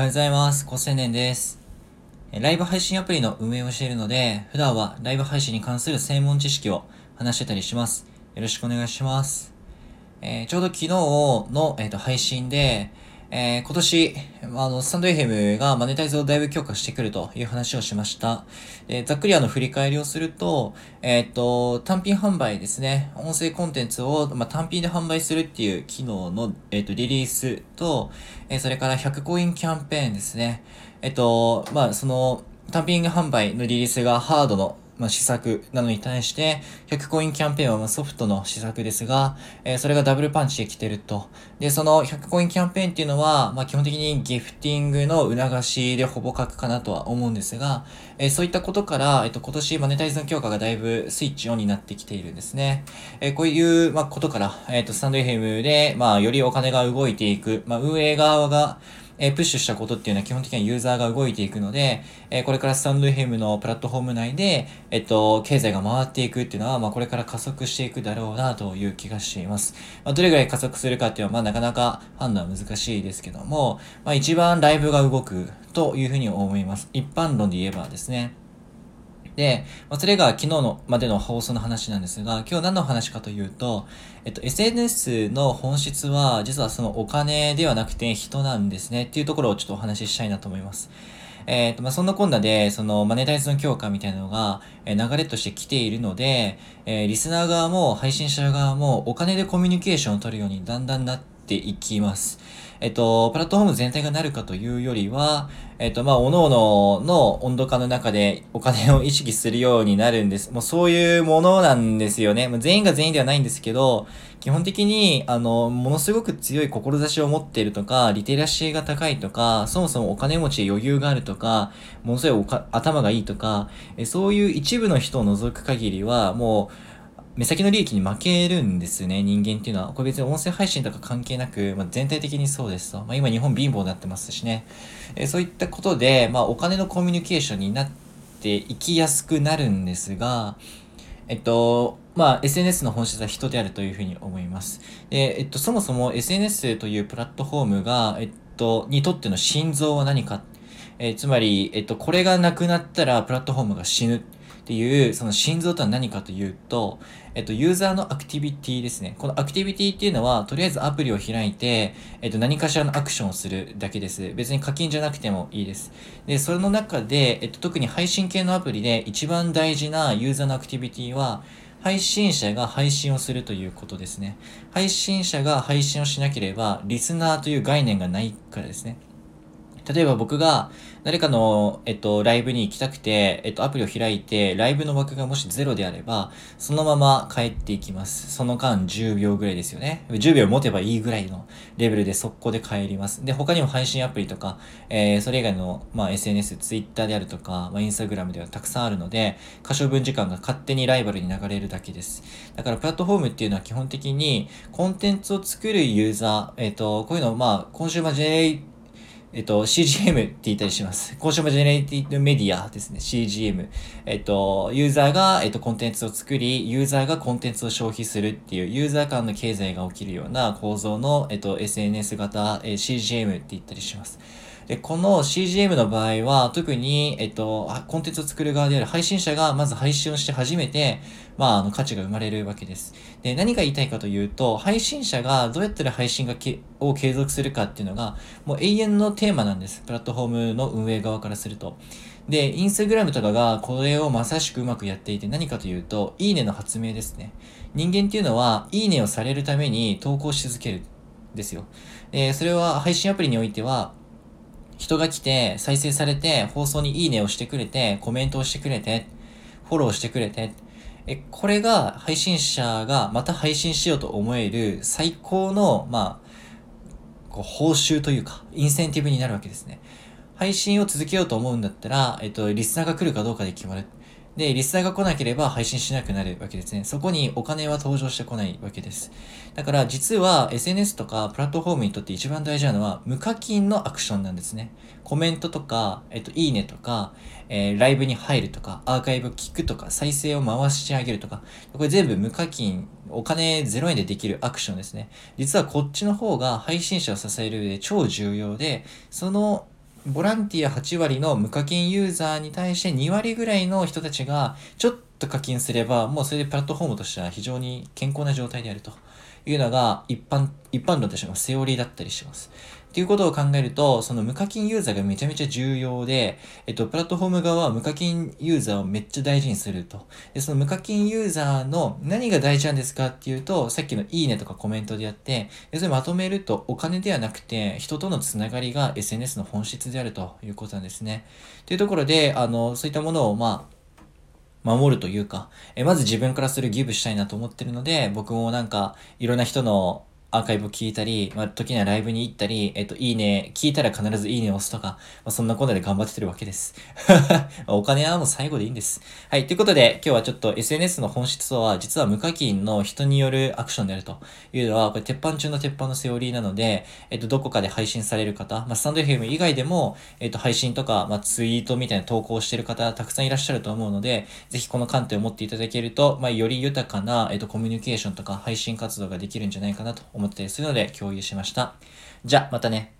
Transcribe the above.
はようございます。高青年です。ライブ配信アプリの運営をしているので、普段はライブ配信に関する専門知識を話してたりします。よろしくお願いします。えー、ちょうど昨日の、えーと、配信で、えー、今年、あの、スタンド FM がマネタイズをだいぶ強化してくるという話をしました。えー、ざっくりあの、振り返りをすると、えっ、と、単品販売ですね。音声コンテンツを、まあ、単品で販売するっていう機能の、えっ、と、リリースと、えそれから100コインキャンペーンですね。えっ、と、まあ、その、単品販売のリリースがハードのまあ、施策なのに対して、100コインキャンペーンはまソフトの施策ですが、えー、それがダブルパンチで来てると。で、その100コインキャンペーンっていうのは、まあ、基本的にギフティングの促しでほぼ確かなとは思うんですが、えー、そういったことから、えっ、と、今年マネタイズの強化がだいぶスイッチオンになってきているんですね。え、こういう、ま、ことから、えっ、と、スタンド FM で、まあ、よりお金が動いていく、まあ、運営側が、えプッシュしたことっていうのは基本的にはユーザーが動いていくので、えこれからスタンド FM のプラットフォーム内で、えっと、経済が回っていくっていうのは、まあ、これから加速していくだろうなという気がしています。まあ、どれぐらい加速するかっていうのは、まあ、なかなか判断は難しいですけども、まあ、一番ライブが動くというふうに思います。一般論で言えばですね。で、まあ、それが昨日のまでの放送の話なんですが、今日何の話かというと、えっと、SNS の本質は、実はそのお金ではなくて人なんですねっていうところをちょっとお話ししたいなと思います。えっ、と、まあ、そんなこんなで、その、マネタイズの強化みたいなのが、え、流れとして来ているので、えー、リスナー側も配信者側もお金でコミュニケーションを取るようにだんだんなっていきます。えっと、プラットフォーム全体がなるかというよりは、えっと、まあ、各々の温度感の中でお金を意識するようになるんです。もうそういうものなんですよね。もう全員が全員ではないんですけど、基本的に、あの、ものすごく強い志を持っているとか、リテラシーが高いとか、そもそもお金持ちで余裕があるとか、ものすごい頭がいいとか、えそういう一部の人を除く限りは、もう、目先の利益に負けるんですね、人間っていうのは。これ別に音声配信とか関係なく、まあ、全体的にそうですと。まあ、今日本貧乏になってますしね。えー、そういったことで、まあ、お金のコミュニケーションになっていきやすくなるんですが、えっと、まあ、SNS の本質は人であるというふうに思います。で、えっと、そもそも SNS というプラットフォームが、えっと、にとっての心臓は何か。えー、つまり、えっと、これがなくなったらプラットフォームが死ぬ。っていう、その心臓とは何かというと、えっと、ユーザーのアクティビティですね。このアクティビティっていうのは、とりあえずアプリを開いて、えっと、何かしらのアクションをするだけです。別に課金じゃなくてもいいです。で、その中で、えっと、特に配信系のアプリで一番大事なユーザーのアクティビティは、配信者が配信をするということですね。配信者が配信をしなければ、リスナーという概念がないからですね。例えば僕が誰かの、えっと、ライブに行きたくて、えっと、アプリを開いて、ライブの枠がもしゼロであれば、そのまま帰っていきます。その間10秒ぐらいですよね。10秒持てばいいぐらいのレベルで速攻で帰ります。で、他にも配信アプリとか、えー、それ以外の、まあ、SNS、Twitter であるとか、まあ、Instagram ではたくさんあるので、可処分時間が勝手にライバルに流れるだけです。だから、プラットフォームっていうのは基本的に、コンテンツを作るユーザー、えっ、と、こういうのを、まあ、今週は J えっと、CGM って言ったりします。コンシューマージェネリティブメディアですね。CGM。えっと、ユーザーが、えっと、コンテンツを作り、ユーザーがコンテンツを消費するっていう、ユーザー間の経済が起きるような構造の、えっと、SNS 型、えー、CGM って言ったりします。で、この CGM の場合は、特に、えっと、コンテンツを作る側である配信者がまず配信をして初めて、まあ、あの、価値が生まれるわけです。で、何が言いたいかというと、配信者がどうやったら配信がけを継続するかっていうのが、もう永遠のテーマなんです。プラットフォームの運営側からすると。で、インスタグラムとかがこれをまさしくうまくやっていて何かというと、いいねの発明ですね。人間っていうのは、いいねをされるために投稿し続けるんですよ。えそれは配信アプリにおいては、人が来て、再生されて、放送にいいねをしてくれて、コメントをしてくれて、フォローしてくれて、え、これが配信者がまた配信しようと思える最高の、まあ、こう報酬というか、インセンティブになるわけですね。配信を続けようと思うんだったら、えっと、リスナーが来るかどうかで決まる。で、リスナーが来なければ配信しなくなるわけですね。そこにお金は登場してこないわけです。だから実は SNS とかプラットフォームにとって一番大事なのは無課金のアクションなんですね。コメントとか、えっと、いいねとか、えー、ライブに入るとか、アーカイブ聞くとか、再生を回してあげるとか、これ全部無課金、お金0円でできるアクションですね。実はこっちの方が配信者を支える上で超重要で、そのボランティア8割の無課金ユーザーに対して2割ぐらいの人たちがちょっと課金すれば、もうそれでプラットフォームとしては非常に健康な状態であるというのが一般、一般論としてのセオリーだったりします。っていうことを考えると、その無課金ユーザーがめちゃめちゃ重要で、えっと、プラットフォーム側は無課金ユーザーをめっちゃ大事にすると。で、その無課金ユーザーの何が大事なんですかっていうと、さっきのいいねとかコメントであって、要するにまとめるとお金ではなくて、人とのつながりが SNS の本質であるということなんですね。というところで、あの、そういったものを、まあ、守るというか、えまず自分からするギブしたいなと思ってるので、僕もなんか、いろんな人のアーカイブ聞いたり、まあ、時にはライブに行ったり、えっと、いいね、聞いたら必ずいいねを押すとか、まあ、そんなことで頑張ってるわけです。お金はもう最後でいいんです。はい。ということで、今日はちょっと SNS の本質とは、実は無課金の人によるアクションであるというのは、これ鉄板中の鉄板のセオリーなので、えっと、どこかで配信される方、まあ、スタンド FM 以外でも、えっと、配信とか、まあ、ツイートみたいな投稿してる方、たくさんいらっしゃると思うので、ぜひこの観点を持っていただけると、まあ、より豊かな、えっと、コミュニケーションとか配信活動ができるんじゃないかなと思います思ったりするので、共有しました。じゃあ、またね。